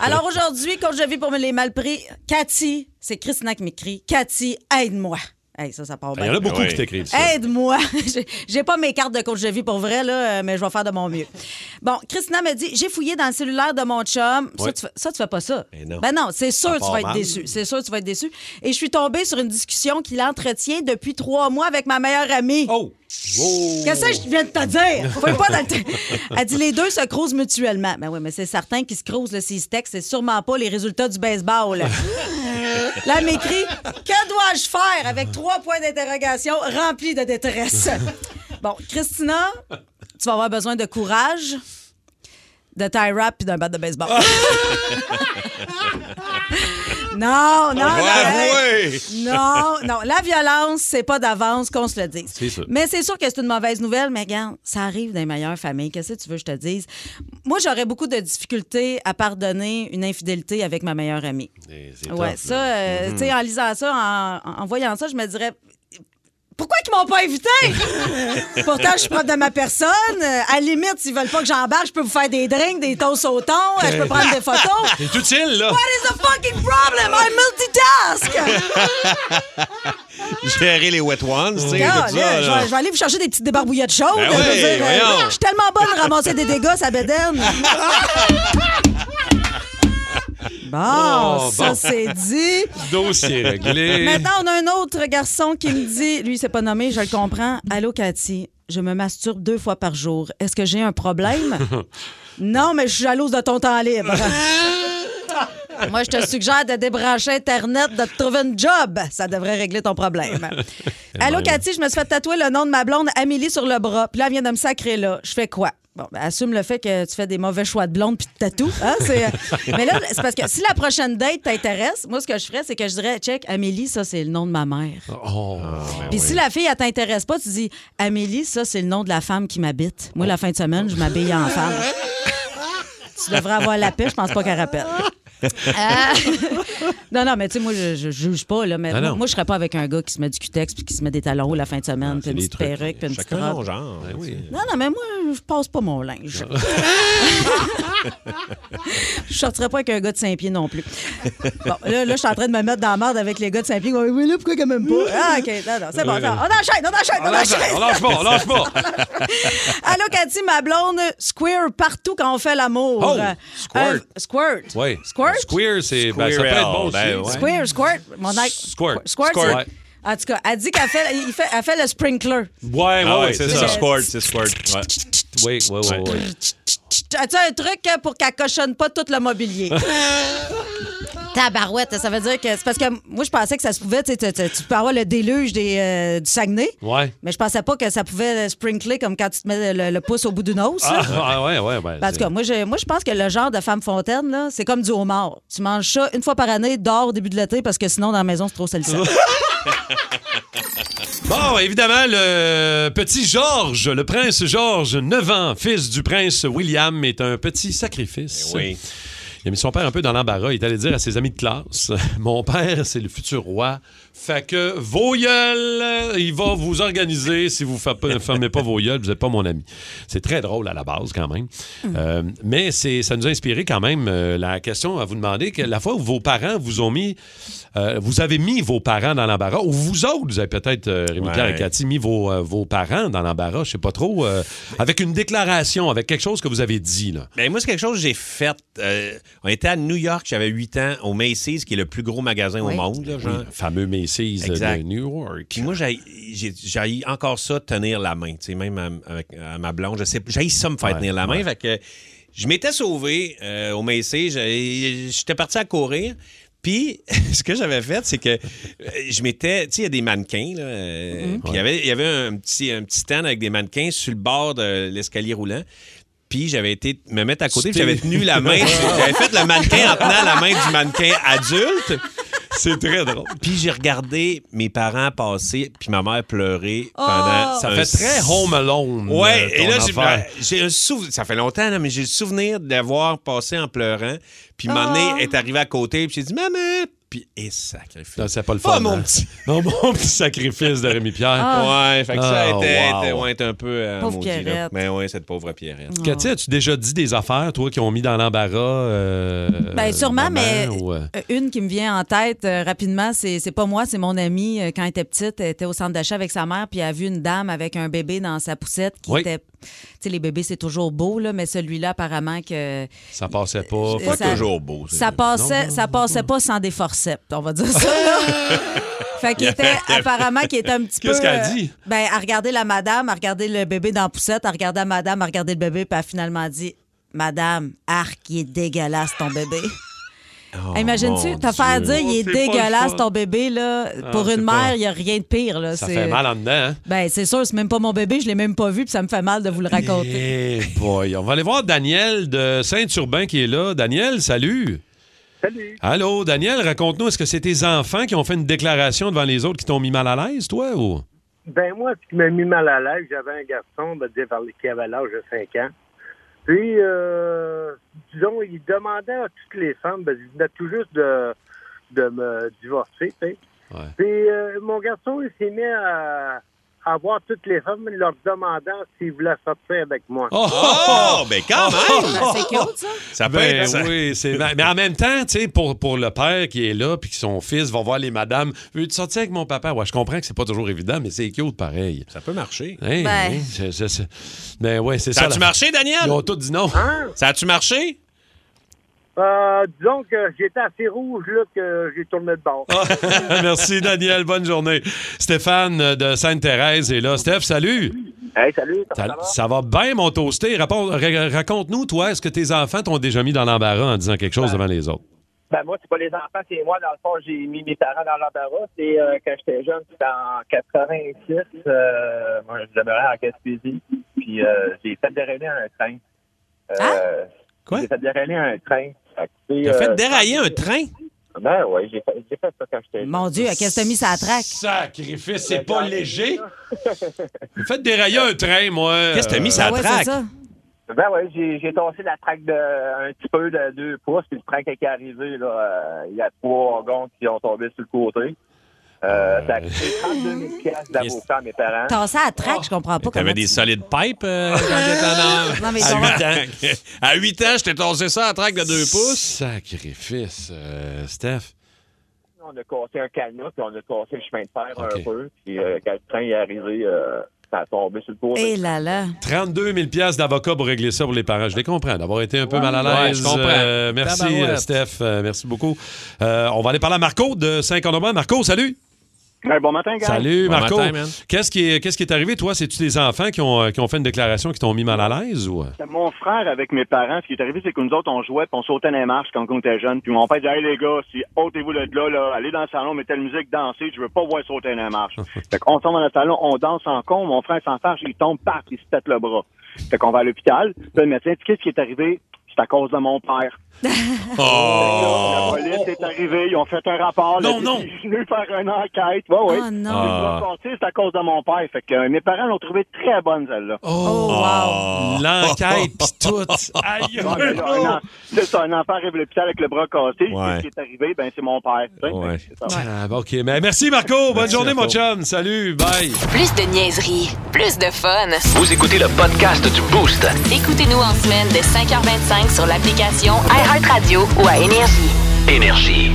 Alors aujourd'hui, quand je vis pour les mal pris, Cathy, c'est Christina qui m'écrit, Cathy, aide-moi. Hey, ça, ça part Il y bien. en a beaucoup Ouais. qui t'écrivent ça. Aide-moi. J'ai- pas mes cartes de coach de vie pour vrai, là, euh, mais je vais faire de mon mieux. Bon, Christina me dit j'ai fouillé dans le cellulaire de mon chum. Ça, tu, fais- ça, tu fais pas ça. Non. Ben non, c'est sûr que tu vas être mal. déçu. C'est sûr que tu vas être déçu. Et je suis tombée sur une discussion qu'il entretient depuis trois mois avec ma meilleure amie. Oh! Qu'est-ce que je viens de te dire? Faut pas dans le t- Elle dit les deux se crousent mutuellement. Ben oui, mais c'est certain qu'ils se crousent le s'ils se textent, c'est sûrement pas les résultats du baseball. Là, m'écrit Que dois-je faire avec trois points d'interrogation remplis de détresse? Bon, Christina, tu vas avoir besoin de courage, de tie wrap puis d'un bat de baseball. non, non, non. Non, non. La violence, c'est pas d'avance qu'on se le dise. C'est sûr. Mais c'est sûr que c'est une mauvaise nouvelle, mais regarde, ça arrive dans les meilleures familles. Qu'est-ce que tu veux que je te dise? Moi, j'aurais beaucoup de difficultés à pardonner une infidélité avec ma meilleure amie. C'est Ouais, ça, euh, tu sais, en lisant ça, en, en voyant ça, je me dirais. Pourquoi qu'ils m'ont pas invité? Pourtant, je suis proche de ma personne. À la limite, s'ils veulent pas que j'embarque, je peux vous faire des drinks, des toasts au thon, je peux prendre des photos. C'est utile, là. What is the fucking problem? I multitask! gérer les wet ones, tu sais, je, vais, aller vous chercher des petites débarbouillettes chaudes. Ben oui, euh, je suis tellement bonne à ramasser des dégâts, ça bédaine. Bon, Oh, ça bon. c'est dit. Dossier réglé. Maintenant, on a un autre garçon qui me dit, lui, c'est pas nommé, je le comprends. Allô, Cathy, je me masturbe deux fois par jour. Est-ce que j'ai un problème? non, mais je suis jalouse de ton temps libre. Moi, je te suggère de débrancher Internet, de te trouver une job. Ça devrait régler ton problème. Allô, Cathy, je me suis fait tatouer le nom de ma blonde Amélie sur le bras. Puis là, elle vient de me sacrer là. Je fais quoi? Bon, ben, assume le fait que tu fais des mauvais choix de blonde puis de tatou. Hein? C'est- Mais là, c'est parce que si la prochaine date t'intéresse, moi, ce que je ferais, c'est que je dirais, check, Amélie, ça, c'est le nom de ma mère. Oh. Puis si la fille, elle t'intéresse pas, tu dis, Amélie, ça, c'est le nom de la femme qui m'habite. Moi, la fin de semaine, je m'habille en femme. tu devrais avoir la paix, je pense pas qu'elle rappelle. Ah. non, non, mais tu sais, moi, je, je juge pas, là, mais Non, moi, non. moi, je serais pas avec un gars qui se met du cutex puis qui se met des talons hauts la fin de semaine, puis une petite perruque, puis une petite robe. genre. Ben oui. Non, non, mais moi, je passe pas mon linge. je sortirais pas avec un gars de Saint-Pied non plus. Bon, là, là je suis en train de me mettre dans la merde avec les gars de Saint-Pied. Oui, là, pourquoi quand même pas? Ah, OK, non, non, c'est bon. ça. On enchaîne, on enchaîne, on On enchaîne. on lâche pas, on lâche pas. Allô, Cathy, ma blonde, square partout quand on fait l'amour. Oh, Euh, squirt. euh, squirt. Oui. Squirt? Square, c'est. Ben, ça peut être bon Ben, aussi. ouais. Square, squirt? Mon Squirt. Squirt, Squirt. c'est-. En tout cas, elle dit qu'elle fait, il fait, elle fait le sprinkler. Ouais, ouais, Ah ouais, c'est ça. ça. Squirt, c'est squirt. Ouais. Oui, oui, oui, oui. As-tu un truc euh, pour qu'elle cochonne pas tout le mobilier? Tabarouette, ça veut dire que. C'est parce que moi, je pensais que ça se pouvait. Tu, sais, tu- peux avoir le déluge des, euh, du Saguenay, Ouais. mais je pensais pas que ça pouvait sprinkler comme quand tu te mets le, le pouce au bout d'une hausse. Ah, ah, ouais, ouais, ouais. Ben, en tout cas, moi je, moi, je pense que le genre de femme fontaine, là, c'est comme du homard. Tu manges ça une fois par année, dehors au début de l'été, parce que sinon, dans la maison, c'est trop salissant. Bon, évidemment, le petit Georges, le prince Georges, 9 ans, fils du prince William, est un petit sacrifice. Eh oui. Il a mis son père un peu dans l'embarras. Il est allé dire à ses amis de classe Mon père, c'est le futur roi. Fait que vos gueules, il va vous organiser. Si vous ne fermez pas vos gueules, vous n'êtes pas mon ami. C'est très drôle à la base, quand même. Euh, mais c'est, ça nous a inspiré quand même euh, la question à vous demander que la fois où vos parents vous ont mis, euh, vous avez mis vos parents dans l'embarras, ou vous autres, vous avez peut-être, euh, Rémi Ouais. Pierre et Cathy, mis vos, euh, vos parents dans l'embarras, je sais pas trop, euh, avec une déclaration, avec quelque chose que vous avez dit, là. Ben, moi, c'est quelque chose que j'ai fait. euh, on était à New York, j'avais 8 ans, au Macy's, qui est le plus gros magasin Oui. au monde. Là, genre. Oui, le fameux Macy's Exact. de New York. Puis moi, j'ai encore ça, tenir la main. Tu sais, même à- avec à ma blonde, j'ai ça me faire Ouais, tenir la main. ouais. Fait que je m'étais sauvé euh, au Macy's. j'ai- J'étais parti à courir. Puis, ce que j'avais fait, c'est que euh, je m'étais. Tu sais, il y a des mannequins, là. euh, Puis, il y avait- il y avait un petit, un petit stand avec des mannequins sur le bord de l'escalier roulant. Puis, j'avais été me mettre à côté, j'avais tenu la main. j'avais fait le mannequin en tenant la main du mannequin adulte. C'est très drôle. Puis j'ai regardé mes parents passer, puis ma mère pleurer Oh! pendant. Ça un fait très Home Alone. Ouais, euh, et là, j'ai- ben, un souvenir. Ça fait longtemps, là, mais j'ai le souvenir d'avoir passé en pleurant. Puis, mon Oh! nez est arrivé à côté, puis j'ai dit, Maman! Puis, et sacrifice. Non, c'est pas le Oh, fun. mon hein. petit. Non, mon petit sacrifice de Rémi Pierre. Ah. Ouais, fait que ça Ah, était, wow. était- ouais, était un peu. euh, Pauvre maudit, là. Pierrette. Mais ouais, cette pauvre Pierrette. Cathy, as-tu déjà dit des affaires, toi, qui ont mis dans l'embarras? euh, Ben, sûrement, maman, mais ou, euh, euh, une qui me vient en tête euh, rapidement, c'est c'est pas moi, c'est mon amie. quand elle était petite, elle était au centre d'achat avec sa mère, puis elle a vu une dame avec un bébé dans sa poussette qui Oui. était. Sais, les bébés, c'est toujours beau, là, mais celui-là, apparemment, que Ça passait pas. Pas ça- toujours beau. ça passait, ça passait pas sans des forceps, on va dire ça. fait qu'il était, apparemment, qu'il était un petit peu. Qu'est-ce qu'elle euh, dit? Ben, à regarder la madame, à regarder le bébé dans la poussette, à regarder la madame, à regarder le bébé, puis elle a finalement dit Madame, arc, il est dégueulasse ton bébé. Oh, Imagines-tu, mon te faire dire il est dégueulasse ton bébé, là, pour c'est une mère, il n'y a rien de pire. Là. Ça C'est- fait mal en dedans, hein? Ben, c'est sûr, c'est même pas mon bébé, je l'ai même pas vu, puis ça me fait mal de vous le raconter. Eh boy, on va aller voir Daniel de Saint-Urbain qui est là. Daniel, salut. Salut. Allô, Daniel, raconte-nous, est-ce que c'est tes enfants qui ont fait une déclaration devant les autres qui t'ont mis mal à l'aise, toi, ou? Ben moi, ce qui m'a mis mal à l'aise, j'avais un garçon ben, qui avait l'âge de 5 ans. Puis, euh, disons, il demandait à toutes les femmes, ben, il venait tout juste de, de me divorcer, tu sais. Ouais. Puis, euh, mon garçon, il s'est mis à, avoir toutes les femmes leur demandant s'ils voulaient sortir avec moi. Oh, Oh, ben quand même! Ben, c'est cute, ça. Ça peut Ben être ça. oui, c'est mais en même temps, tu sais, pour, pour le père qui est là, puis que son fils va voir les madames, veux-tu sortir avec mon papa? Ouais, je comprends que c'est pas toujours évident, mais c'est cute pareil. Ça peut marcher. Hein, Ben. hein, je- je- je- ben ouais, c'est ça. Ça a-tu la- marché, Daniel? Ils ont tous dit non. Ça a-tu marché? Euh, disons que j'étais assez rouge là que j'ai tourné de bord. Merci, Daniel. Bonne journée. Stéphane euh, de Sainte-Thérèse est là. Steph, salut. Hey, salut, Ça, ça va? bien, mon toasté. Raconte-nous, toi, est-ce que tes enfants t'ont déjà mis dans l'embarras en disant quelque chose devant les autres? Ben moi, c'est pas les enfants, c'est moi. Dans le fond, j'ai mis mes parents dans l'embarras. C'est euh, quand j'étais jeune, c'était en 86. Euh, moi, je demeurais en Gaspésie. Puis euh, j'ai fait dérailler un train. Euh, Quoi? J'ai fait un train. Fait T'as fait euh, dérailler un train? Ben oui, j'ai fait, j'ai fait ça quand j'étais. Mon Dieu, qu'est-ce que t'as mis sa traque? Sacrifice, c'est pas léger. Faites dérailler un train, moi. Qu'est-ce que t'as mis sa Ah traque? ça. Ben oui, j'ai, j'ai tossé la traque de un petit peu de deux pouces. Puis le train qui est arrivé, là, euh, il y a trois wagons qui ont tombé sur le côté. Euh, ça a coûté 32 000 piastres d'avocat à mes parents. T'as ça à traque, je comprends pas T'avais des tu- solides pipes euh, quand t'étais en- Non, mais à ils ont- 8 ans. à 8 ans, je t'ai tossé ça à traque de 2 pouces. Sacrifice, euh, Steph. On a cassé un cadenas, puis on a cassé le chemin de fer OK. un peu. Puis euh, quand le train est arrivé, euh, ça a tombé sur le côté. Eh là là. 32 000 piastres d'avocat pour régler ça pour les parents. Je les comprends, d'avoir été un peu mal à Ouais, l'aise. je comprends. Euh, merci, euh, Steph. Euh, merci beaucoup. Euh, on va aller parler à Marco de Saint-Conorman. Marco, salut. Bon matin, gars. Salut, Bon Marco. Qu'est-ce qui, est, qu'est-ce qui est arrivé, toi? C'est-tu des enfants qui ont, euh, qui ont fait une déclaration qui t'ont mis mal à l'aise? ou? C'est Mon frère avec mes parents, ce qui est arrivé, c'est que nous autres, on jouait, puis on sautait dans les marches quand on était jeunes. Puis mon père dit, hey les gars, si ôtez-vous de là, là, allez dans le salon, mettez la musique, dansez, je veux pas voir sauter dans les marches. fait qu'on tombe dans le salon, on danse en con, mon frère s'en fâche, il tombe, paf, il se pète le bras. Fait qu'on va à l'hôpital, le médecin dit, qu'est-ce qui est arrivé? C'est à cause de mon père. Oh! La police est arrivée, ils ont fait un rapport. Non, non. Ils sont venus faire une enquête. Ouais, ouais. Oh non. Ah. C'est à cause de mon père. Fait que euh, mes parents l'ont trouvé très bonne, celle-là. Oh, wow. L'enquête, pis tout. Aïe, Ouais, mais là, un en- C'est ça, un enfant arrive à l'hôpital avec le bras cassé. Ouais. Ce qui est arrivé, ben c'est mon père. tu sais. Ouais. C'est ça. Ah, OK. Mais merci, Marco. Bonne journée, mon chum. Salut. Bye. Plus de niaiserie, plus de fun. Vous écoutez le podcast du Boost. Écoutez-nous en semaine de 5h25 sur l'application iHeartRadio ou à Énergie. Énergie.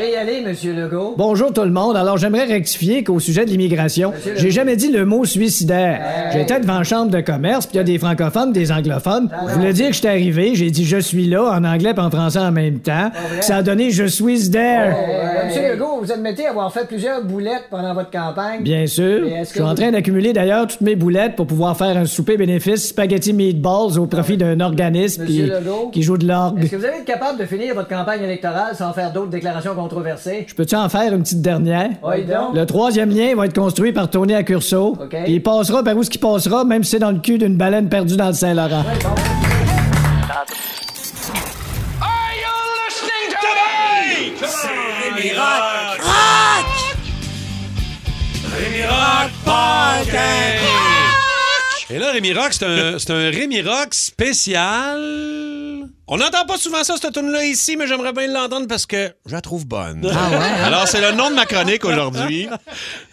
Veuillez y aller, Monsieur Legault? Bonjour tout le monde. Alors j'aimerais rectifier qu'au sujet de l'immigration, j'ai jamais dit le mot suicidaire. J'étais devant la chambre de commerce, puis il y a des francophones, des anglophones. Je voulais dire que j'étais arrivé, j'ai dit je suis là en anglais et en français en même temps. Ça a donné je suis there. Euh, Monsieur Legault, vous admettez avoir fait plusieurs boulettes pendant votre campagne. Bien sûr. Je suis en train d'accumuler d'ailleurs toutes mes boulettes pour pouvoir faire un souper bénéfice spaghetti meatballs au profit d'un organisme qui, joue de l'orgue. Est-ce que vous allez être capable de finir votre campagne électorale sans faire d'autres déclarations Je peux-tu en faire une petite dernière? Oui, donc. Le troisième lien va être construit par Tony à Curso. OK. Puis Il passera par où ce qui passera, même si c'est dans le cul d'une baleine perdue dans le Saint-Laurent. Et là, Rémi Rock, c'est un, c'est un Rémi Rock spécial. On n'entend pas souvent ça, cette tune là ici, mais j'aimerais bien l'entendre parce que je la trouve bonne. Ah ouais? Alors, c'est le nom de ma chronique aujourd'hui.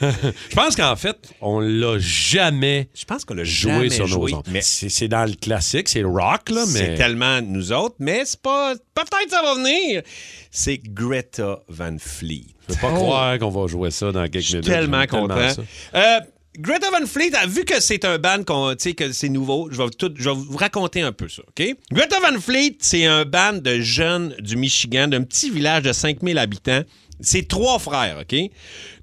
Je pense qu'en fait, on l'a jamais Je pense qu'on l'a joué jamais sur nos joué, ondes. mais C'est c'est dans le classique, c'est rock, là, c'est mais... tellement nous autres, mais c'est pas. Peut-être ça va venir. C'est Greta Van Fleet. Je peux pas croire qu'on va jouer ça dans quelques Je suis minutes. tellement content. ça. Euh, Greta Van Fleet, ah, vu que c'est un band sais, que c'est nouveau, je vais, tout, je vais vous raconter un peu ça, OK? Greta Van Fleet, c'est un band de jeunes du Michigan, d'un petit village de 5000 habitants. C'est trois frères, OK?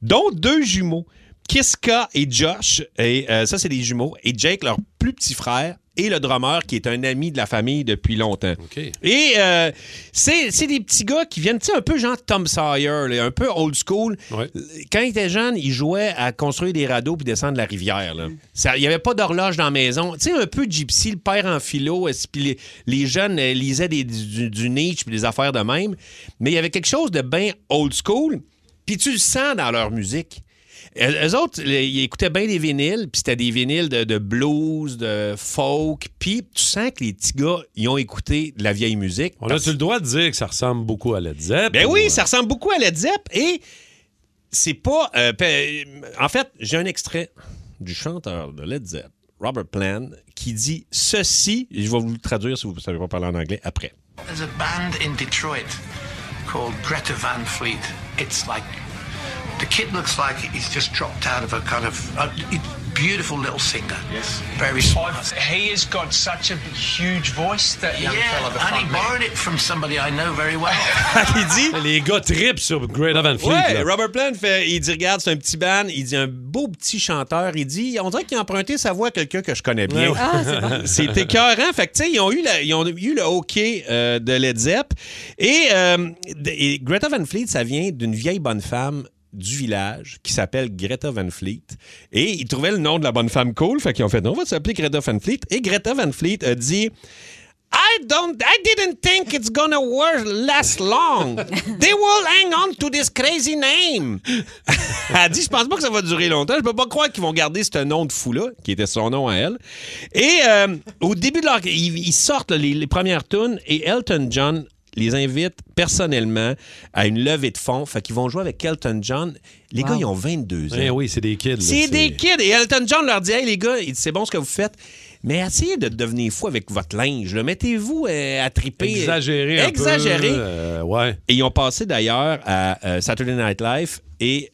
Dont deux jumeaux, Kiska et Josh. Et euh, ça, c'est des jumeaux. Et Jake, leur plus petit frère, et le drummer, qui est un ami de la famille depuis longtemps. Et euh, c'est c'est des petits gars qui viennent, tu sais, un peu genre Tom Sawyer, là, un peu old school. Ouais. Quand ils étaient jeunes, ils jouaient à construire des radeaux puis descendre la rivière. Il n'y avait pas d'horloge dans la maison. Tu sais, un peu gypsy, le père en philo, puis les, les jeunes euh, lisaient des- du, du Nietzsche puis des affaires de même. Mais il y avait quelque chose de bien old school, puis tu le sens dans leur musique. Eux eux autres, les- ils écoutaient bien des vinyles, puis c'était des vinyles de, de blues, de folk, puis tu sens que les petits gars, ils ont écouté de la vieille musique. On a-tu le droit de dire que ça ressemble beaucoup à Led Zepp? Ben ou, oui, euh, ça ressemble beaucoup à Led Zepp et c'est pas. euh, en fait, j'ai un extrait du chanteur de Led Zepp, Robert Plant, qui dit ceci. Je vais vous le traduire si vous ne savez pas parler en anglais après. There's a band in Detroit called Greta Van Fleet. It's like the kid looks like he's just dropped out of a kind of a beautiful little singer. Yes. Very smart. He has got such a huge voice, that young fella, the Yeah, and he borrowed it from somebody I know very well. il dit. Les gars tripent sur Great Van Fleet. Ouais, là. Robert Plant fait, il dit, regarde, c'est un petit band, il dit un beau petit chanteur, il dit, on dirait qu'il a emprunté sa voix à quelqu'un que je connais bien. Ouais. Ah, c'est bon. c'est écœurant. Fait que, tu sais, ils ont eu, la- ils ont eu le hockey euh, de Led Zepp. Et, euh, et Greta Van Fleet, ça vient d'une vieille bonne femme du village qui s'appelle Greta Van Fleet. Et ils trouvaient le nom de la bonne femme cool. Fait qu'ils ont fait, on va s'appeler Greta Van Fleet. Et Greta Van Fleet a dit, I don't I didn't think it's gonna last long. They will hang on to this crazy name. elle dit je pense pas que ça va durer longtemps. Je peux pas croire qu'ils vont garder ce nom de fou là qui était son nom à elle. Et euh, au début de leur ils, sortent les, les premières tunes et Elton John les invite personnellement à une levée de fonds. Fait qu'ils vont jouer avec Elton John. Les Wow. gars, ils ont 22 ans. Eh oui, c'est des kids. là, C'est des kids. Et Elton John leur dit Hey, les gars, c'est bon ce que vous faites. Mais essayez de devenir fou avec votre linge. Mettez-vous euh, à triper. Exagéré un peu. Exagéré. euh, ouais. Et ils ont passé d'ailleurs à euh, Saturday Night Live et.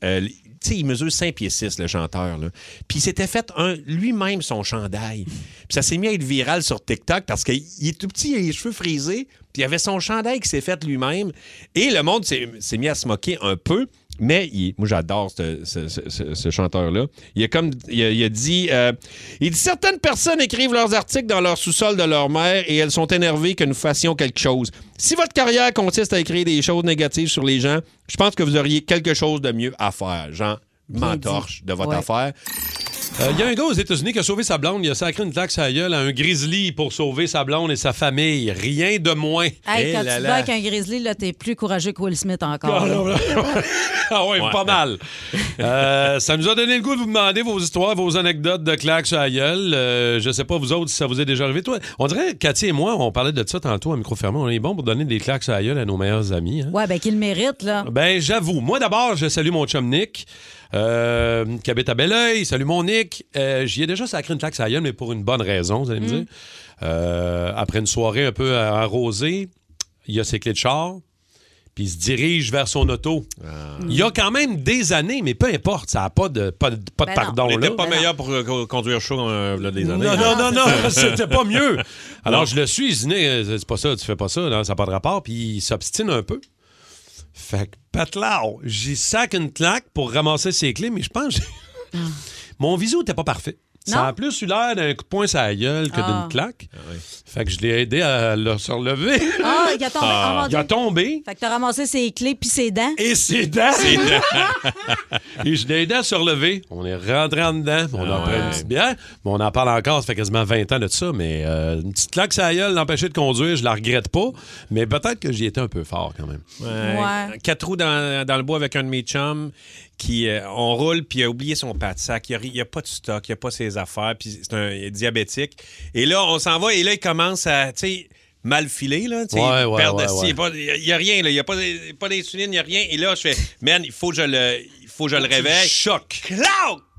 Il mesure 5 pieds 6, le chanteur. Là. Puis il s'était fait lui-même son chandail. Puis ça s'est mis à être viral sur TikTok parce qu'il est tout petit, il a les cheveux frisés. Puis il avait son chandail qui s'est fait lui-même. Et le monde s'est mis à se moquer un peu. Mais il- moi, j'adore ce, ce- ce- ce- ce chanteur-là. Il a comme il a, il a dit, euh, il dit certaines personnes écrivent leurs articles dans leur sous-sol de leur mère et elles sont énervées que nous fassions quelque chose. Si votre carrière consiste à écrire des choses négatives sur les gens, je pense que vous auriez quelque chose de mieux à faire. Genre, m'entorche de votre Ouais. affaire. Euh, Il y a un gars aux États-Unis qui a sauvé sa blonde. Il a sacré une claque à gueule à un grizzly pour sauver sa blonde et sa famille. Rien de moins. Hey, Eh quand là tu là. vas avec un grizzly, là, t'es plus courageux que Will Smith encore. Ah. Ah ouais, pas mal. Euh, ça nous a donné le goût de vous demander vos histoires, vos anecdotes de claques sur la gueule. Euh, je sais pas vous autres si ça vous est déjà arrivé. Toi, on dirait, Cathy et moi, on parlait de ça tantôt à micro fermé. On est bon pour donner des claques sur la gueule à nos meilleurs amis. hein? Ouais, ben qu'il le mérite, là. Ben, j'avoue. Moi, d'abord, je salue mon chum Nick, euh, qui habite à Belleuil. Salut mon Nick. Euh, J'y ai déjà sacré une claque gueule, mais pour une bonne raison, vous allez me dire. Euh, après une soirée un peu arrosée, il a ses clés de char, puis il se dirige vers son auto. Il y a quand même des années, mais peu importe, ça n'a pas de, pas de, pas de Ben pardon. On là. n'était pas meilleur pour euh, co- conduire chaud euh, là, des années. Non, non, non, non, Ah. c'était pas mieux. Alors, Non. je le suis, je dis, Nick, c'est pas ça, tu fais pas ça, non, ça n'a pas de rapport, puis il s'obstine un peu. Fait que, patlao, j'ai sac une claque pour ramasser ses clés, mais je pense que j'ai- mon visou n'était pas parfait. Ça a plus eu l'air d'un coup de poing sur la gueule que Ah. d'une claque. Fait que je l'ai aidé à le se relever. Ah, il a tombé. Oh, mon il a tombé. Fait que t'as ramassé ses clés puis ses dents. Et ses dents. Et je l'ai aidé à se relever. On est rentré en dedans. On a Ah pris ouais. une petite bière. Mais on en parle encore. Ça fait quasiment 20 ans de ça. Mais euh, une petite claque sur la gueule, l'empêcher de conduire, je la regrette pas. Mais peut-être que j'y étais un peu fort quand même. Ouais. Ouais. Quatre roues dans, dans le bois avec un de mes chums qui euh, on roule puis il a oublié son pas de sac, il n'y a, pas de stock, il n'y a pas ses affaires puis c'est un il est diabétique. Et là on s'en va et là il commence à tu sais mal filer là, sais, Ouais, ouais, ouais, il a il n'y a, rien là, il n'y a pas, pas d'insuline, il n'y a rien et là je fais man, il faut que je le il faut que je le réveille. choc. Clac!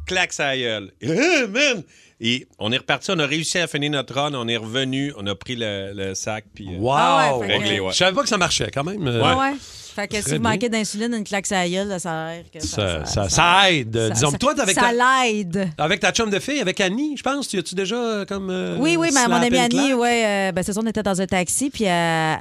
Claque sa gueule. Euh, man! Et on est reparti, on a réussi à finir notre run, on est revenu, on a pris le, le sac puis euh, Wow! Ah réglé, ouais. Je savais pas que ça marchait quand même. Euh, Ouais, ouais. Fait que si vous manquez d'insuline, une claque gueule, là, ça a l'air que Ça, ça, ça aide. Disons, toi, avec ça l'aide. avec ta chum de fille, avec Annie, je pense, tu as-tu déjà euh, comme. euh, Oui, oui, mais mon amie Annie, ouais, euh, ben, c'est ça, on était dans un taxi, puis elle,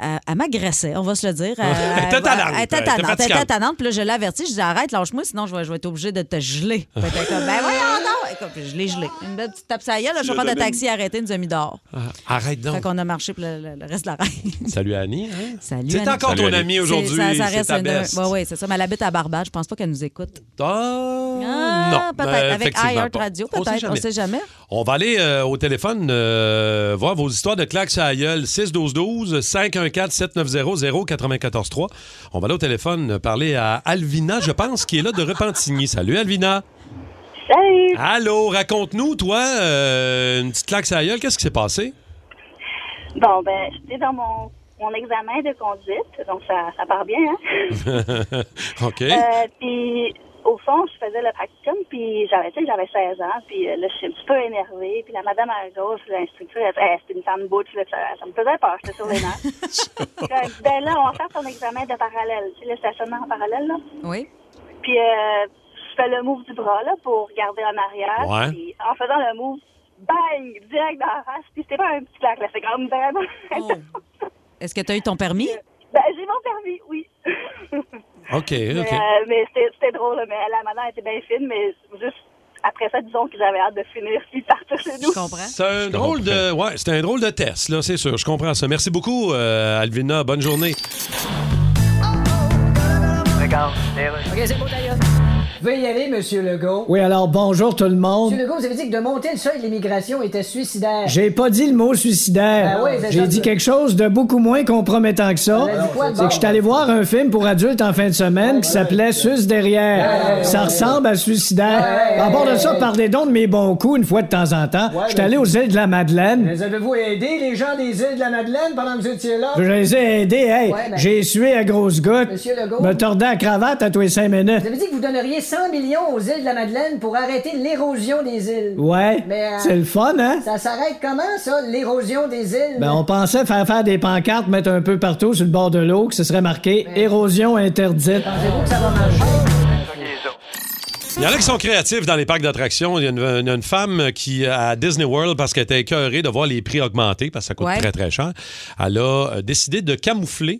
elle- elle m'agressait, on va se le dire. Elle était tannante, Elle était elle était tannante, elle était tannante, puis là, je l'ai avertie, je dis arrête, lâche-moi, sinon je vais, je vais être obligée de te geler. Elle ben voyons donc! Écoute, je l'ai gelé. Une belle petite tape gueule, le chauffeur de taxi a arrêté, il nous a mis dehors. Ah, arrête donc. Fait qu'on a marché pour le, le- le reste de la ride. Salut Annie. Hein? Salut. C'est encore Salut, ton Annie. ami aujourd'hui. C'est- Ça, ça c'est reste ta une- best. ouais, ouais, c'est ça. Mais elle habite à Barbade. Je pense pas qu'elle nous écoute. Ah, Ah, non. peut-être. Euh, Avec effectivement iHeart pas. Radio, On sait peut-être. On jamais. sait jamais. On va aller euh, au téléphone euh, voir vos histoires de claques à gueule. 612-12, 514-790-0943. On va aller au téléphone euh, parler à Alvina, je pense, qui est là de Repentigny. Salut, Alvina. Salut! Allô, raconte-nous, toi, euh, une petite claque à gueule. Qu'est-ce qui s'est passé? Bon, ben, j'étais dans mon, mon examen de conduite, donc ça, ça part bien, hein? OK. Euh, puis au fond, je faisais le practicum, puis j'avais, j'avais 16 ans, puis euh, là, je suis un petit peu énervée, puis la madame à gauche, l'instructrice, elle, elle, c'était une femme là, ça, ça me faisait peur, j'étais sur les nerfs. Puis elle me dit, ben là, on va faire ton examen de parallèle, tu sais, le stationnement en parallèle, là? Oui. Puis euh, fais le move du bras, là, pour regarder en arrière, Ouais. puis en faisant le move, bang, direct dans la face, puis c'était pas un petit claque, là, c'est comme vraiment... Est-ce que tu as eu ton permis? ben, j'ai mon permis, oui. OK, Mais, OK. euh, mais c'était c'était drôle, là, mais la madame était bien fine, mais juste après ça, disons que j'avais hâte de finir puis de partir chez nous. Je comprends. C'est un drôle de, ouais, c'est un drôle de test, là, c'est sûr. Je comprends ça. Merci beaucoup, euh, Alvina. Bonne journée. Regarde, OK, c'est bon d'ailleurs. Veuillez y aller, Monsieur Legault. Oui, alors bonjour tout le monde. Monsieur Legault, vous avez dit que de monter le seuil de l'immigration était suicidaire. J'ai pas dit le mot suicidaire. Ben oui, c'est J'ai dit quelque chose de beaucoup moins compromettant que ça. C'est que je suis allé voir un film pour adultes en fin de semaine qui s'appelait Sus derrière. Ça ressemble à suicidaire. À part de ça, parlez donc de mes bons coups une fois de temps en temps. Je suis allé aux îles de la Madeleine. Mais avez-vous aidé les gens des îles de la Madeleine pendant que vous étiez là? Je les ai aidés, hey. Ouais, ben- J'ai sué à grosses gouttes. Monsieur Legault. Me tordais la cravate à tous les cinq minutes. Vous avez dit que vous donneriez 100 millions aux îles de la Madeleine pour arrêter l'érosion des îles. Ouais. Mais, euh, C'est le fun, hein? Ça s'arrête comment, ça, l'érosion des îles? Ben, on pensait faire faire des pancartes, mettre un peu partout sur le bord de l'eau, que ce serait marqué érosion interdite. Pensez-vous que ça va marcher? Il y en a qui sont créatifs dans les parcs d'attractions. Il y a une, une- une femme qui, à Disney World, parce qu'elle était écœurée de voir les prix augmenter, parce que ça coûte Ouais. très, très cher, elle a euh, décidé de camoufler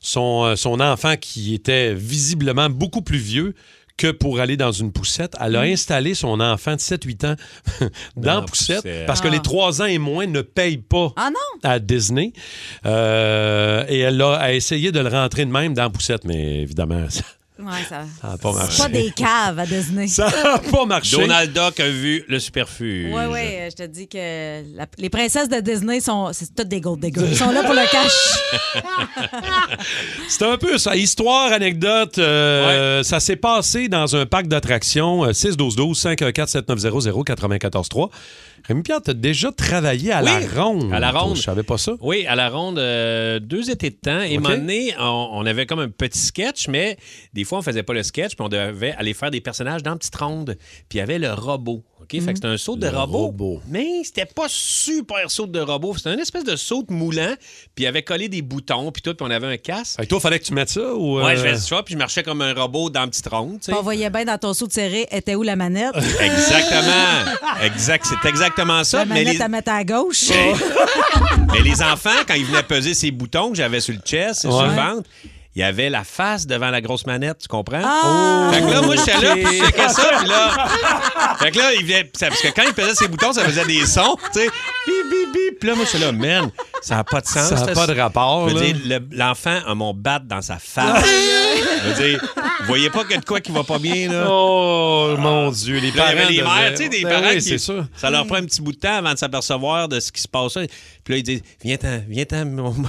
son, euh, son enfant qui était visiblement beaucoup plus vieux que pour aller dans une poussette. Elle a Mm. installé son enfant de 7-8 ans dans, poussette, poussette. parce que Ah. les 3 ans et moins ne payent pas Ah non? à Disney. Euh, et elle a, a essayé de le rentrer de même dans poussette, mais évidemment, ça Ouais, ça. n'a pas marché. C'est pas des caves à Disney. Ça n'a pas marché. Donald Duck a vu le superfuge. Oui, oui, je te dis que la- les princesses de Disney sont. C'est toutes des gold diggers. Ils sont là pour le cash. C'est un peu ça. Histoire, anecdote. euh, Ça s'est passé dans un parc d'attractions. euh, 612-12-514-7900-943. Rémi Pierre, t'as déjà travaillé à Oui, la ronde. à la ronde. Je savais pas ça. Oui, à la ronde, euh, deux étés de temps. Et OK. un moment donné, on, on avait comme un petit sketch, mais des fois, on faisait pas le sketch, puis on devait aller faire des personnages dans une petite ronde. Puis il y avait le robot. OK? Fait que c'était un saut de robot, robot. Mais c'était pas super saut de robot. C'était une espèce de saut moulant, puis il avait collé des boutons, puis tout, puis on avait un casque. Toi, fallait que tu mettes ça ou. Ouais, euh, je faisais ça, puis je marchais comme un robot dans une petite ronde. tu sais. On voyait bien dans ton saut de serré, était où la manette? Exactement. Exact, c'est exactement ça. La mais manette les- à mettre à gauche. Mais les enfants, quand ils venaient peser ces boutons que j'avais sur le chest, sur Ouais. le ventre, il y avait la face devant la grosse manette, tu comprends? Ah! Fait que là, moi, j'étais là, puis je checkais ça, puis là... Fait que là, il venait... Parce que quand il pesait ses boutons, ça faisait des sons, tu sais. Bip, bip, bip. Puis là, moi, j'étais là, man, ça n'a pas de sens. Ça n'a pas de rapport, Je veux là. dire, le- l'enfant a mon bat dans sa face. Je veux dire, voyez pas qu'il y a de quoi qui va pas bien, là? Oh, mon Dieu. Les Puis là, il y parents. avait devaient- mères, tu sais, des Ben parents oui, qui. c'est sûr. Ça leur prend un petit bout de temps avant de s'apercevoir de ce qui se passe. là. Puis là, ils disent Viens-t'en, viens-t'en, mon... mon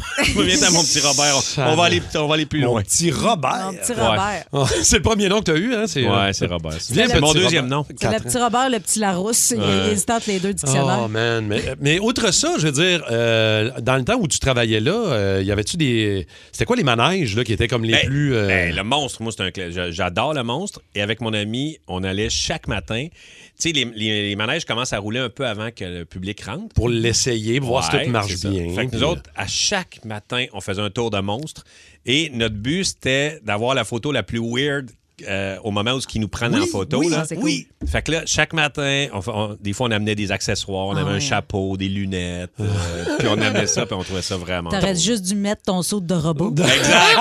petit Robert. On va aller, on va aller plus Mon loin. petit Robert. Mon petit Robert. C'est le premier nom que tu as eu, hein? C'est, Ouais, c'est Robert. Viens, C'est mon deuxième Robert. nom. C'est le petit Robert, le petit Larousse. Il Ouais. hésite entre les deux dictionnaires. Oh man, mais, mais outre ça, je veux dire, euh, dans le temps où tu travaillais là, euh, y avait-tu des... C'était quoi les manèges là, qui étaient comme les Ben, plus... euh, ben, le monstre, moi, c'est un J'adore le monstre. Et avec mon ami, on allait chaque matin. Tu sais, les, les- les manèges commencent à rouler un peu avant que le public rentre. Pour l'essayer, pour voir si tout marche bien. Fait que nous autres, à chaque matin, on faisait un tour de monstre. Et notre but, c'était d'avoir la photo la plus weird euh, au moment où ce qui nous prennent Oui, en photo. oui, là. c'est cool. oui. Fait que là, chaque matin, on fa- on- des fois, on amenait des accessoires. On Ah avait un chapeau, des lunettes. euh, puis on amenait ça, puis on trouvait ça vraiment T'aurais juste dû mettre ton saut de robot. Exact.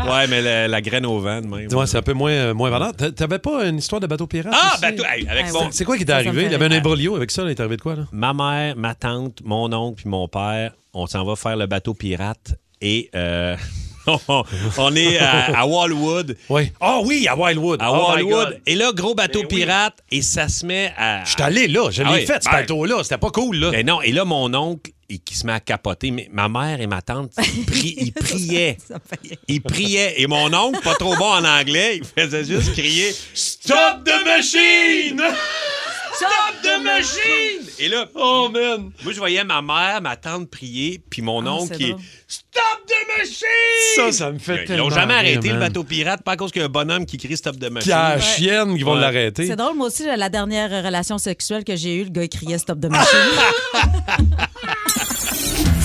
ouais, mais la, la graine au vent, même. Ouais, c'est un peu moins, euh, moins T'avais pas une histoire de bateau pirate? Ah, aussi? bateau- hey, avec Ah. C'est quoi qui t'est arrivé? Il y avait un imbroglio avec ça. là. Il est arrivé de quoi, là? Ma mère, ma tante, mon oncle puis mon père, on s'en va faire le bateau pirate et euh, on, est à, à Wildwood. Oui. Ah oui, à Wildwood. À Oh Wildwood. Et là, gros bateau Ben oui. pirate et ça se met à. Je suis allé là. Je l'ai Ah fait, ce ben- bateau-là. C'était pas cool, là. Ben non, et là, mon oncle, il- qui se met à capoter, mais ma mère et ma tante, ils, pri- ils priaient. Ils priaient. Et mon oncle, pas trop bon en anglais, il faisait juste crier Stop the machine! Stop the machine! Et là, oh man! Moi, je voyais ma mère, ma tante prier, puis mon Ah, oncle c'est qui est drôle. Stop the machine! Ça, ça me fait Ils- Ils tellement n'ont jamais rire, arrêté le bateau pirate, pas à cause qu'il y a un bonhomme qui crie Stop the machine. Puis à la chienne qui vont Ouais. l'arrêter. C'est drôle, moi aussi, la dernière relation sexuelle que j'ai eue, le gars, il criait Stop de machine.